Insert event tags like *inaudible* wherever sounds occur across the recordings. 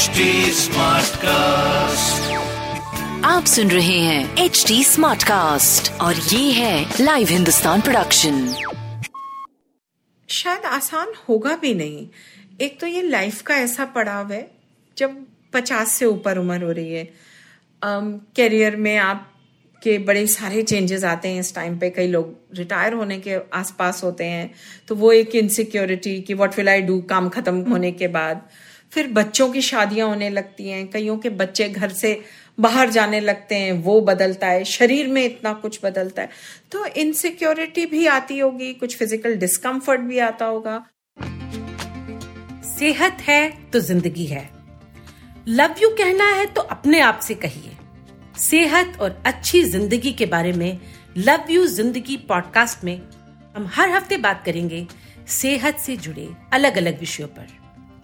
HD Smartcast. आप सुन रहे हैं एच डी स्मार्ट कास्ट और ये है लाइव हिंदुस्तान प्रोडक्शन शायद आसान होगा भी नहीं। एक तो ये लाइफ का ऐसा पड़ाव है जब पचास से ऊपर उम्र हो रही है। करियर में आप के बड़े सारे चेंजेस आते हैं इस टाइम पे। कई लोग रिटायर होने के आसपास होते हैं तो वो एक इनसिक्योरिटी कि व्हाट विल आई डू काम खत्म होने के बाद। फिर बच्चों की शादियाँ होने लगती हैं, कईयों के बच्चे घर से बाहर जाने लगते हैं, वो बदलता है, शरीर में इतना कुछ बदलता है। तो इनसिक्योरिटी भी आती होगी, कुछ फ़िज़िकल डिस्कम्फर्ट भी आता होगा। सेहत है तो ज़िंदगी है। लव यू कहना है तो अपने आप से कहिए। सेहत और अच्छी ज़िंदगी के बारे में लव यू ज़िंदगी पॉडकास्ट में हम हर हफ़्ते बात करेंगे। सेहत से जुड़े अलग अलग विषयों पर।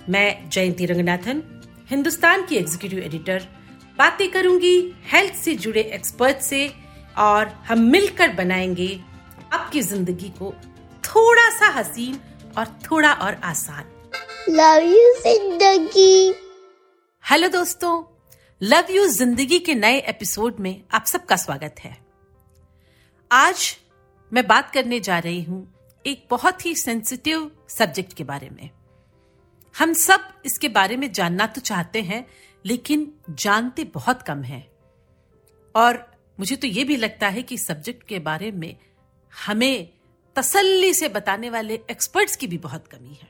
मैं जयंती रंगनाथन हिंदुस्तान की एग्जीक्यूटिव एडिटर बातें करूँगी हेल्थ से जुड़े एक्सपर्ट से और हम मिलकर बनाएँगे आपकी ज़िंदगी को थोड़ा सा हसीन और थोड़ा और आसान। लव यू ज़िंदगी। हेलो दोस्तों लव यू ज़िंदगी के नए एपिसोड में आप सबका स्वागत है। आज मैं बात करने जा रही हूँ एक बहुत ही सेंसिटिव सब्जेक्ट के बारे में। हम सब इसके बारे में जानना तो चाहते हैं, लेकिन जानते बहुत कम हैं। और मुझे तो ये भी लगता है कि सब्जेक्ट के बारे में हमें तसल्ली से बताने वाले एक्सपर्ट्स की भी बहुत कमी है।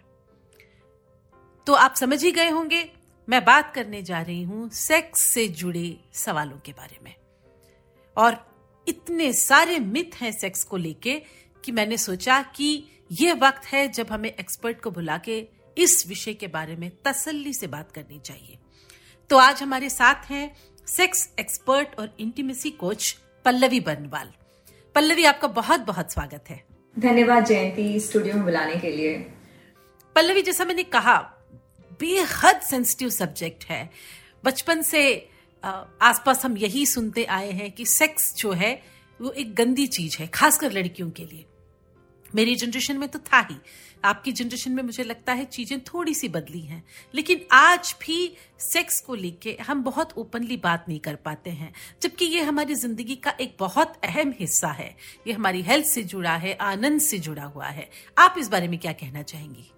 तो आप समझ ही गए होंगे, मैं बात करने जा रही हूँ सेक्स से जुड़े सवालों के बारे में। और इतने सारे मिथ हैं सेक्स को लेके कि मैंने सोचा कि यह वक्त है जब हमें एक्सपर्ट को बुला के इस विषय के बारे में तसल्ली से बात करनी चाहिए। तो आज हमारे साथ हैं सेक्स एक्सपर्ट और इंटीमेसी कोच पल्लवी बर्नवाल पल्लवी आपका बहुत बहुत स्वागत है। धन्यवाद जयंती स्टूडियो में बुलाने के लिए। पल्लवी जैसा मैंने कहा बेहद सेंसिटिव सब्जेक्ट है। बचपन से आसपास हम यही सुनते आए हैं कि सेक्स जो है वो एक गंदी चीज़ है खासकर लड़कियों के लिए। मेरी जनरेशन में तो था ही। आपकी जनरेशन में मुझे लगता है चीज़ें थोड़ी सी बदली हैं। लेकिन आज भी सेक्स को लेके हम बहुत ओपनली बात नहीं कर पाते हैं। जबकि ये हमारी ज़िंदगी का एक बहुत अहम हिस्सा है। ये हमारी हेल्थ से जुड़ा है, आनंद से जुड़ा हुआ है। आप इस बारे में क्या कहना चाहेंगी?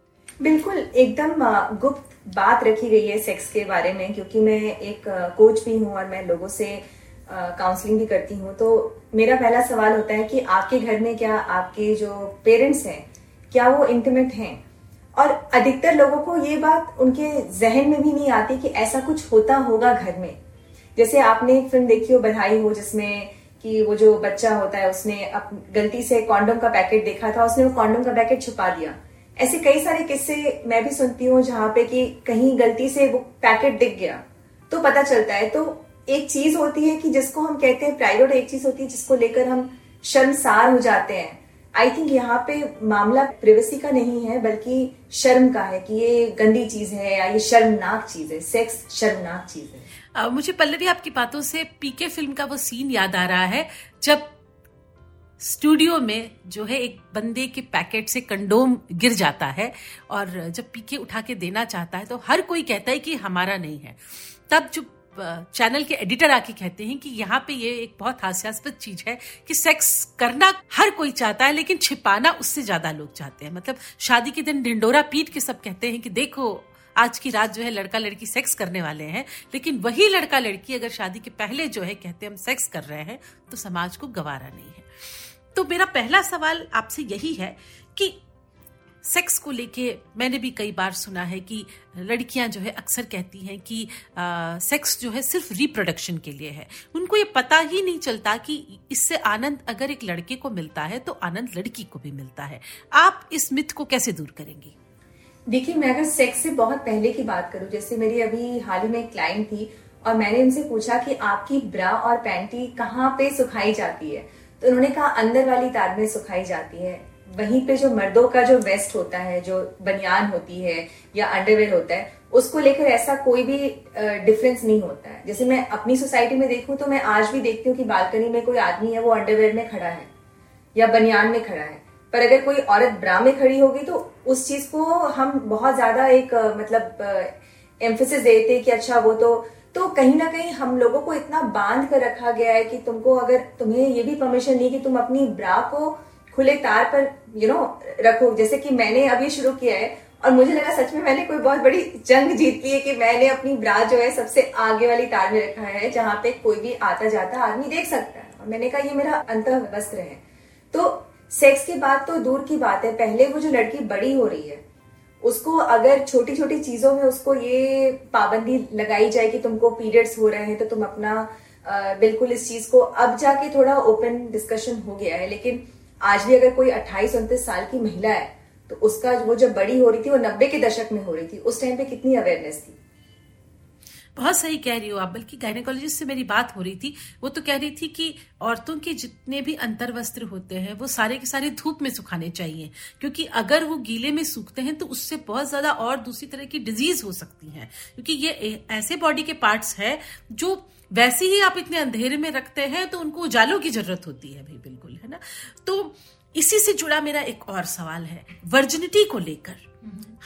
बिल्कुल, एकदम गुप्त बात रखी गई है सेक्स के बारे में, क्योंकि मैं एक कोच भी हूँ और मैं लोगों से काउंसलिंग भी करती हूँ। तो मेरा पहला सवाल होता है कि आपके घर में क्या आपके जो पेरेंट्स हैं, क्या वो इंटीमेट हैं? और अधिकतर लोगों को ये बात उनके जहन में भी नहीं आती कि ऐसा कुछ होता होगा घर में। जैसे आपने एक फ़िल्म देखी हो, बधाई हो, जिसमें कि वो जो बच्चा होता है, उसने अप, गलती से कॉन्डोम का पैकेट देखा था, उसने वो कॉन्डोम का पैकेट छुपा दिया। ऐसे कई सारे किस्से मैं भी सुनती हूँ जहाँ पे कि कहीं गलती से वो पैकेट दिख गया। तो पता चलता है तो एक चीज़ होती है कि जिसको हम कहते हैं प्राइवेट एक चीज़ होती है जिसको लेकर हम शर्मसार हो जाते हैं। आई थिंक यहाँ पे मामला प्रिवेसी का नहीं है बल्कि शर्म का है कि ये गंदी चीज़ है या ये शर्मनाक चीज़ है। सेक्स शर्मनाक चीज़ है। आ, मुझे पल्लवी आपकी बातों से पीके फ़िल्म का वो सीन याद आ रहा है जब स्टूडियो में जो है एक बंदे के पैकेट से कंडोम गिर जाता है और जब पीके उठा के देना चाहता है तो हर कोई कहता है कि हमारा नहीं है। तब जो चैनल के एडिटर आके कहते हैं कि यहाँ पे ये एक बहुत हास्यास्पद चीज़ है कि सेक्स करना हर कोई चाहता है, लेकिन छिपाना उससे ज़्यादा लोग चाहते हैं। मतलब शादी के दिन ढिंडोरा पीट के सब कहते हैं कि देखो, आज की रात जो है लड़का लड़की सेक्स करने वाले हैं, लेकिन वही लड़का लड़की अगर शादी के पहले जो है कहते हम सेक्स कर रहे हैं तो समाज को गवारा नहीं है। तो मेरा पहला सवाल आपसे यही है कि सेक्स को लेके मैंने भी कई बार सुना है कि लड़कियाँ जो है अक्सर कहती हैं कि आ, सेक्स जो है सिर्फ़ रिप्रोडक्शन के लिए है। उनको ये पता ही नहीं चलता कि इससे आनंद अगर एक लड़के को मिलता है तो आनंद लड़की को भी मिलता है। आप इस मिथ को कैसे दूर करेंगी? देखिए मैं अगर सेक्स से बहुत पहले की बात करूँ जैसे मेरी अभी हाल ही में एक क्लाइंट थी और मैंने उनसे पूछा कि आपकी ब्रा और पैंटी कहाँ पे सुखाई जाती है? तो उन्होंने कहा अंदर वाली तार में सुखाई जाती है। वहीं पे जो मर्दों का जो वेस्ट होता है, जो बनियान होती है या अंडरवेयर होता है, उसको लेकर ऐसा कोई भी डिफरेंस नहीं होता है। जैसे मैं अपनी सोसाइटी में देखूँ तो मैं आज भी देखती हूँ कि बालकनी में कोई आदमी है, वो अंडरवेयर में खड़ा है या बनियान में खड़ा है। पर अगर कोई औरत ब्रा में खड़ी होगी तो उस चीज़ को हम बहुत ज़्यादा एक मतलब एम्फोसिस देते कि अच्छा वो तो तो कहीं ना कहीं हम लोगों को इतना बाँध कर रखा गया है कि तुमको अगर तुम्हें ये भी परमिशन नहीं कि तुम अपनी ब्रा को खुले तार पर यू नो रखो। जैसे कि मैंने अभी शुरू किया है, और मुझे लगा सच में मैंने कोई बहुत बड़ी जंग जीत ली है कि मैंने अपनी ब्रा जो है सबसे आगे वाली तार में रखा है, जहाँ पे कोई भी आता जाता आदमी देख सकता है। और मैंने कहा, ये मेरा अंत वस्त्र है। तो सेक्स की बात तो दूर की बात है। पहले वो जो लड़की बड़ी हो रही है, उसको अगर छोटी छोटी चीज़ों में उसको ये पाबंदी लगाई जाए कि तुमको पीरियड्स हो रहे हैं तो तुम अपना बिल्कुल इस चीज़ को अब जाके थोड़ा ओपन डिस्कशन हो गया है। लेकिन आज भी अगर कोई अट्ठाईस, उनतीस साल की महिला है तो उसका वो जब बड़ी हो रही थी, वो नब्बे के दशक में हो रही थी, उस टाइम पे कितनी अवेयरनेस थी? बहुत सही कह रही हो आप, बल्कि गायनेकोलॉजिस्ट से मेरी बात हो रही थी। वो तो कह रही थी कि औरतों के जितने भी अंतर वस्त्र होते हैं, वो सारे के सारे धूप में सुखाने चाहिए। क्योंकि अगर वो गीले में सूखते हैं तो उससे बहुत ज़्यादा और दूसरी तरह की डिज़ीज़ हो सकती है। क्योंकि ये ऐसे बॉडी के पार्ट्स है, जो वैसे ही आप इतने अंधेरे में रखते हैं तो उनको उजालों की ज़रूरत होती है भाई, बिल्कुल। है ना? तो इसी से जुड़ा मेरा एक और सवाल है वर्जिनिटी को लेकर।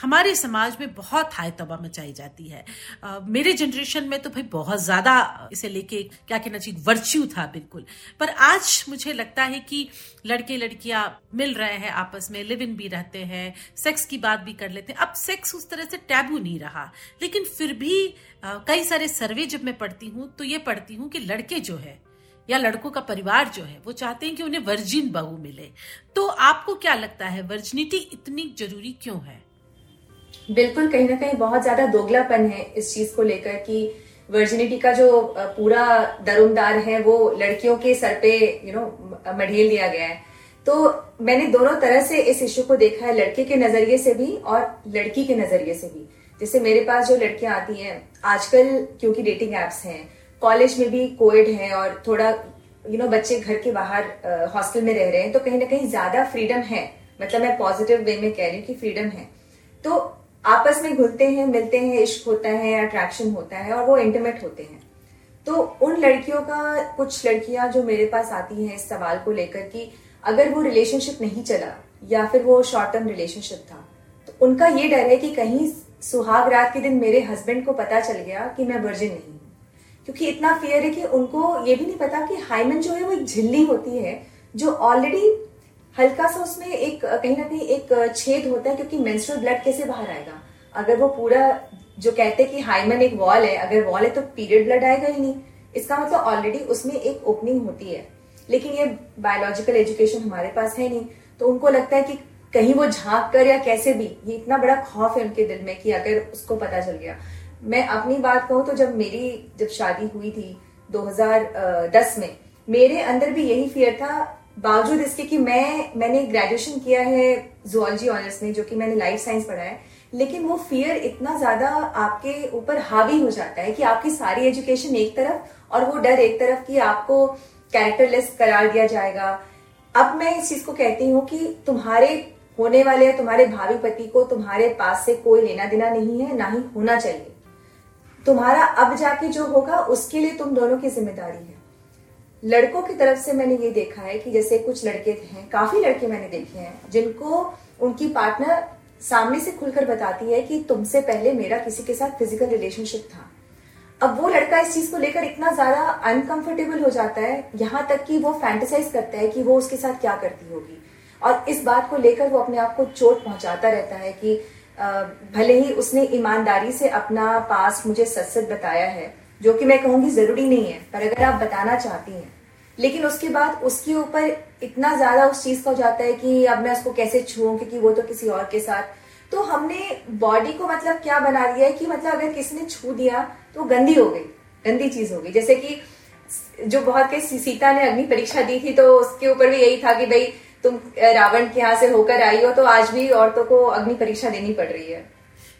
हमारे समाज में बहुत हाय तबा मचाई जाती है। आ, मेरे जनरेशन में तो भाई बहुत ज़्यादा इसे लेके क्या कहना चाहिए वर्च्यू था बिल्कुल। पर आज मुझे लगता है कि लड़के लड़कियाँ मिल रहे हैं आपस में लिव इन भी रहते हैं सेक्स की बात भी कर लेते हैं। अब सेक्स उस तरह से टैबू नहीं रहा। लेकिन फिर भी आ, कई सारे सर्वे जब मैं पढ़ती हूँ तो ये पढ़ती हूँ कि लड़के जो है या लड़कों का परिवार जो है, वो चाहते हैं कि उन्हें वर्जिन बहू मिले। तो आपको क्या लगता है वर्जिनिटी इतनी ज़रूरी क्यों है? बिल्कुल, कहीं ना कहीं बहुत ज़्यादा दोगलापन है इस चीज़ को लेकर कि वर्जिनिटी का जो पूरा दरुमदार है, वो लड़कियों के सर पे यू नो मढ़ेल दिया गया है। तो मैंने दोनों तरह से इस इश्यू को देखा है, लड़के के नज़रिए से भी और लड़की के नज़रिए से भी। जैसे मेरे पास जो लड़कियाँ आती हैं, आजकल क्योंकि डेटिंग एप्स हैं कॉलेज में भी कोविड है और थोड़ा यू you नो know, बच्चे घर के बाहर हॉस्टल में रह रहे हैं तो कहीं ना कहीं ज़्यादा फ्रीडम है। मतलब मैं पॉजिटिव वे में कह रही हूँ कि फ्रीडम है। तो आपस में घुलते हैं मिलते हैं इश्क होता है अट्रैक्शन होता है और वो इंटीमेट होते हैं। तो उन लड़कियों का कुछ लड़कियाँ जो मेरे पास आती हैं इस सवाल को लेकर कि अगर वो रिलेशनशिप नहीं चला या फिर वो शॉर्ट टर्म रिलेशनशिप था तो उनका ये डर है कि कहीं सुहाग रात के दिन मेरे हस्बैंड को पता चल गया कि मैं वर्जिन नहीं क्योंकि इतना फियर है कि उनको ये भी नहीं पता कि हाइमन जो है वो एक झिल्ली होती है, जो ऑलरेडी हल्का सा उसमें एक, कहीं ना कहीं एक छेद होता है क्योंकि मेंस्ट्रुअल ब्लड कैसे बाहर आएगा? अगर वो पूरा जो कहते हैं कि हाइमन एक वॉल है, अगर वॉल है तो पीरियड ब्लड आएगा ही नहीं। इसका मतलब ऑलरेडी उसमें एक ओपनिंग होती है। लेकिन ये बायोलॉजिकल एजुकेशन हमारे पास है नहीं। तो उनको लगता है कि कहीं वो झाँक कर या कैसे भी, ये इतना बड़ा खौफ है उनके दिल में कि अगर उसको पता चल गया। मैं अपनी बात कहूँ तो जब मेरी, जब शादी हुई थी 2010 में, मेरे अंदर भी यही फियर था, बावजूद इसके कि मैं, मैंने ग्रेजुएशन किया है जुअलॉजी ऑनर्स में, जो कि मैंने लाइफ साइंस पढ़ा है, लेकिन वो फियर इतना ज़्यादा आपके ऊपर हावी हो जाता है कि आपकी सारी एजुकेशन एक तरफ़ और वो डर एक तरफ़ कि आपको कैरेक्टरलेस करार दिया जाएगा। अब मैं इस चीज़ को कहती हूँ कि तुम्हारे होने वाले तुम्हारे भावी पति को तुम्हारे पास से कोई लेना देना नहीं है, ना ही होना चाहिए। तुम्हारा अब जाके जो होगा, उसके लिए तुम दोनों की ज़िम्मेदारी है। लड़कों की तरफ़ से मैंने ये देखा है कि जैसे कुछ लड़के हैं, काफ़ी लड़के मैंने देखे हैं, जिनको उनकी पार्टनर सामने से खुलकर बताती है कि तुमसे पहले मेरा किसी के साथ फ़िज़िकल रिलेशनशिप था। अब वो लड़का इस चीज़ को लेकर इतना ज़्यादा अनकंफर्टेबल हो जाता है, यहाँ तक कि वो फैंटेसाइज करता है कि वो उसके साथ क्या करती होगी। और इस बात को लेकर वो अपने आप को चोट पहुंचाता रहता है कि भले ही उसने ईमानदारी से अपना पास मुझे सच सच बताया है, जो कि मैं कहूँगी ज़रूरी नहीं है, पर अगर आप बताना चाहती हैं। लेकिन उसके बाद उसके ऊपर इतना ज़्यादा उस चीज़ का हो जाता है कि अब मैं उसको कैसे छूऊं, क्योंकि वो तो किसी और के साथ। तो हमने बॉडी को मतलब क्या बना दिया है कि मतलब अगर किसी ने छू दिया तो गंदी हो गई, गंदी चीज़ हो गई। जैसे कि जो बहुत के सीता ने अग्नि परीक्षा दी थी तो उसके ऊपर भी यही था कि भाई तुम रावण के यहाँ से होकर आई हो तो आज भी औरतों को अग्नि परीक्षा देनी पड़ रही है।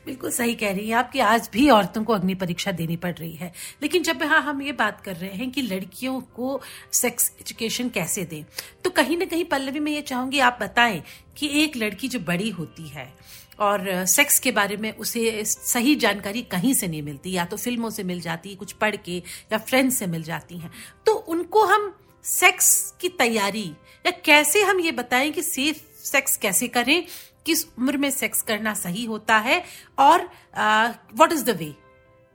बिल्कुल सही कह रही है आपकी आज भी औरतों को अग्नि परीक्षा देनी पड़ रही है। लेकिन जब हाँ हम ये बात कर रहे हैं कि लड़कियों को सेक्स एजुकेशन कैसे दें तो कहीं ना कहीं पल्लवी में ये चाहूँगी आप बताएँ कि एक लड़की जो बड़ी होती है और सेक्स के बारे में उसे सही जानकारी कहीं से नहीं मिलती, या तो फ़िल्मों से मिल जाती है, कुछ पढ़ के या फ्रेंड्स से मिल जाती हैं तो उनको हम सेक्स की तैयारी या *laughs* कैसे हम ये बताएँ कि सेफ़ सेक्स कैसे करें? किस उम्र में सेक्स करना सही होता है? और व्हाट इज़ द वे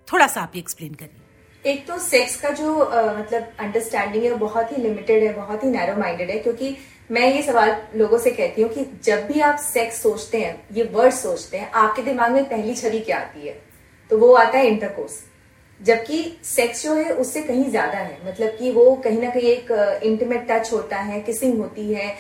थोड़ा सा आप ये एक्सप्लेन करिए। एक तो सेक्स का जो आ, मतलब अंडरस्टैंडिंग है बहुत ही लिमिटेड है बहुत ही नैरो माइंडेड है क्योंकि मैं ये सवाल लोगों से कहती हूँ कि जब भी आप सेक्स सोचते हैं ये वर्ड सोचते हैं आपके दिमाग में पहली छवि क्या आती है? तो वो आता है इंटरकोर्स जबकि सेक्स जो है, उससे कहीं ज़्यादा है। मतलब कि वो कहीं ना कहीं एक इंटीमेट टच होता है किसिंग होती है।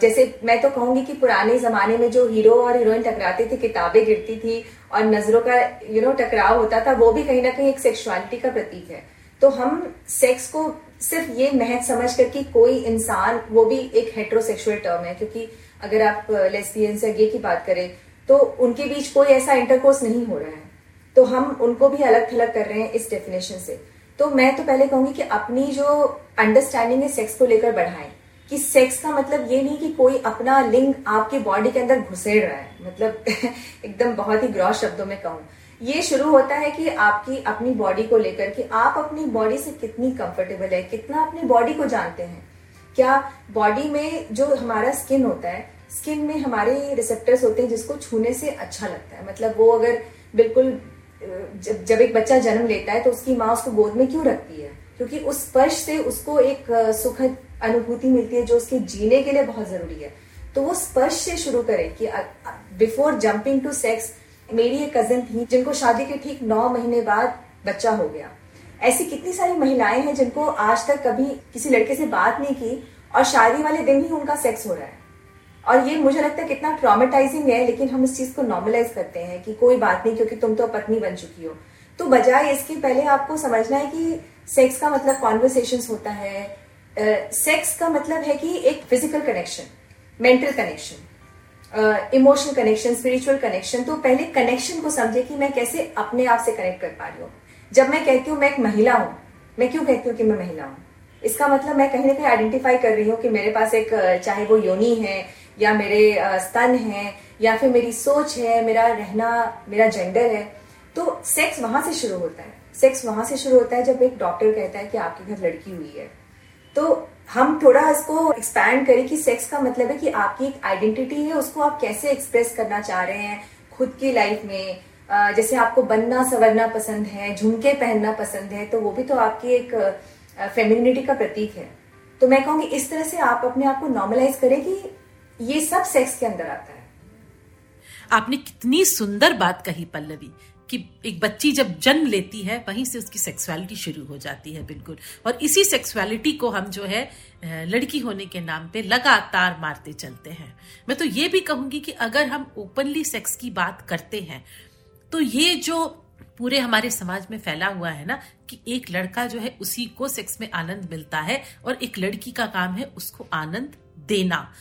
जैसे मैं तो कहूँगी कि पुराने जमाने में जो हीरो और हीरोइन टकराते थे, किताबें गिरती थी और नज़रों का यू नो टकराव होता था, वो भी कहीं ना कहीं एक सेक्सुअलिटी का प्रतीक है। तो हम सेक्स को सिर्फ़ ये महत्व समझ कर कि कोई इंसान, वो भी एक हेट्रोसेक्सुअल टर्म है, क्योंकि अगर आप लेस्बियन या गे की बात करें तो उनके बीच कोई ऐसा इंटरकोर्स नहीं हो रहा है। तो हम उनको भी अलग थलग कर रहे हैं इस डेफिनेशन से। तो मैं तो पहले कहूँगी कि अपनी जो अंडरस्टैंडिंग है सेक्स को लेकर बढ़ाएँ। कि सेक्स का मतलब ये नहीं कि कोई अपना लिंग आपके बॉडी के अंदर घुसेड़ रहा है। मतलब *laughs* एकदम बहुत ही ग्रॉस शब्दों में कहूँ। ये शुरू होता है कि आपकी अपनी बॉडी को लेकर कि आप अपनी बॉडी से कितनी कंफर्टेबल है, कितना अपनी बॉडी को जानते हैं। क्या बॉडी में जो हमारा स्किन होता है स्किन में हमारे रिसेप्टर्स होते हैं जिसको छूने से अच्छा लगता है। मतलब वो अगर बिल्कुल जब जब एक बच्चा जन्म लेता है तो उसकी माँ उसको गोद में क्यों रखती है? क्योंकि उस स्पर्श से उसको एक सुखद अनुभूति मिलती है जो उसके जीने के लिए बहुत ज़रूरी है। तो वो स्पर्श से शुरू करें कि बिफोर जंपिंग टू सेक्स मेरी एक कजिन थी जिनको शादी के ठीक नौ महीने बाद बच्चा हो गया। ऐसी कितनी सारी महिलाएँ हैं जिनको आज तक कभी किसी लड़के से बात नहीं की और शादी वाले दिन ही उनका सेक्स हो रहा है। और ये मुझे लगता है कितना ट्रामेटाइजिंग है लेकिन हम इस चीज़ को नॉर्मलाइज करते हैं कि कोई बात नहीं क्योंकि तुम तो पत्नी बन चुकी हो। तो बजाय इसके पहले आपको समझना है कि सेक्स का मतलब कॉन्वर्सेशन होता है सेक्स uh, का मतलब है कि एक physical connection mental connection emotional connection spiritual connection तो पहले कनेक्शन को समझे कि मैं कैसे अपने आप से कनेक्ट कर पा रही हूँ। जब मैं कहती हूँ मैं एक महिला हूँ मैं क्यों कहती हूँ कि मैं महिला हूँ? इसका मतलब मैं कहीं ना कहीं आइडेंटिफाई कर रही हूँ कि मेरे पास एक चाहे वो योनी है या मेरे स्तन है, या फिर मेरी सोच है, मेरा रहना, मेरा जेंडर है तो सेक्स वहाँ से शुरू होता है। सेक्स वहाँ से शुरू होता है जब एक डॉक्टर कहता है कि आपके घर लड़की हुई है। तो हम थोड़ा इसको एक्सपैंड करें कि सेक्स का मतलब है कि आपकी एक आइडेंटिटी है, उसको आप कैसे एक्सप्रेस करना चाह रहे हैं खुद की लाइफ में। जैसे आपको बनना, सवरना पसंद है, झुमके पहनना पसंद है तो वो भी तो आपकी एक फेमिनिटी का प्रतीक है। तो मैं कहूँगी इस तरह से आप अपने आप को नॉर्मलाइज करें कि ये सब सेक्स के अंदर आता है। आपने कितनी सुंदर बात कही पल्लवी, कि एक बच्ची जब जन्म लेती है, वहीं से उसकी सेक्सुअलिटी शुरू हो जाती है, बिल्कुल। और इसी सेक्सुअलिटी को हम जो है लड़की होने के नाम पे लगातार मारते चलते हैं। मैं तो ये भी कहूँगी कि अगर हम ओपनली सेक्स की बात करते हैं तो ये जो पूरे हमारे समाज में फैला हुआ है ना, कि एक लड़का जो है, उसी को सेक्स में आनंद मिलता है, और एक लड़की का काम है उसको आनंद देना।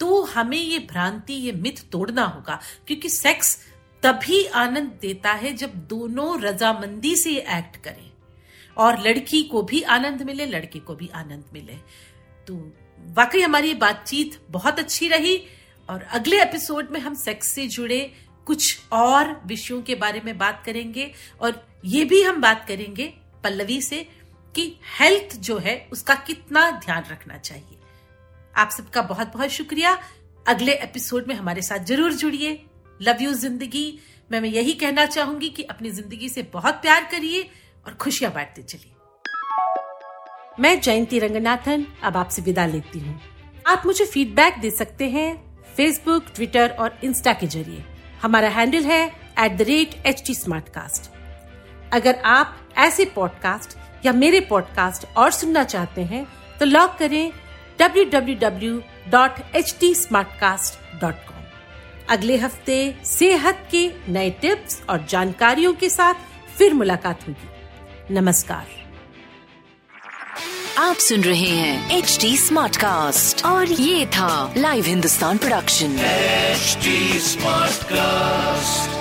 तो हमें ये भ्रांति, ये मिथ तोड़ना होगा, क्योंकि सेक्स तभी आनंद देता है जब दोनों रजामंदी से एक्ट करें। और लड़की को भी आनंद मिले, लड़के को भी आनंद मिले। तो वाकई हमारी बातचीत बहुत अच्छी रही, और अगले एपिसोड में हम सेक्स से जुड़े कुछ और विषयों के बारे में बात करेंगे, और ये भी हम बात करेंगे पल्लवी से कि हेल्थ जो है, उसका कितना ध्यान रखना चाहिए। आप सबका बहुत बहुत शुक्रिया। अगले एपिसोड में हमारे साथ ज़रूर जुड़िए। लव यू ज़िंदगी। मैं मैं यही कहना चाहूँगी कि अपनी ज़िंदगी से बहुत प्यार करिए और खुशियाँ बांटते चलिए। मैं जयंती रंगनाथन, अब आपसे विदा लेती हूँ। आप मुझे फीडबैक दे सकते हैं फेसबुक ट्विटर और इंस्टा के ज़रिए। हमारा हैंडल है at the rate H T अगर आप ऐसे पॉडकास्ट या मेरे पॉडकास्ट और सुनना चाहते हैं तो लॉग करें www.htsmartcast.com अगले हफ़्ते सेहत के नए टिप्स और जानकारियों के साथ फिर मुलाकात होगी। नमस्कार। आप सुन रहे हैं एच डी स्मार्ट कास्ट और ये था live Hindustan production smart cast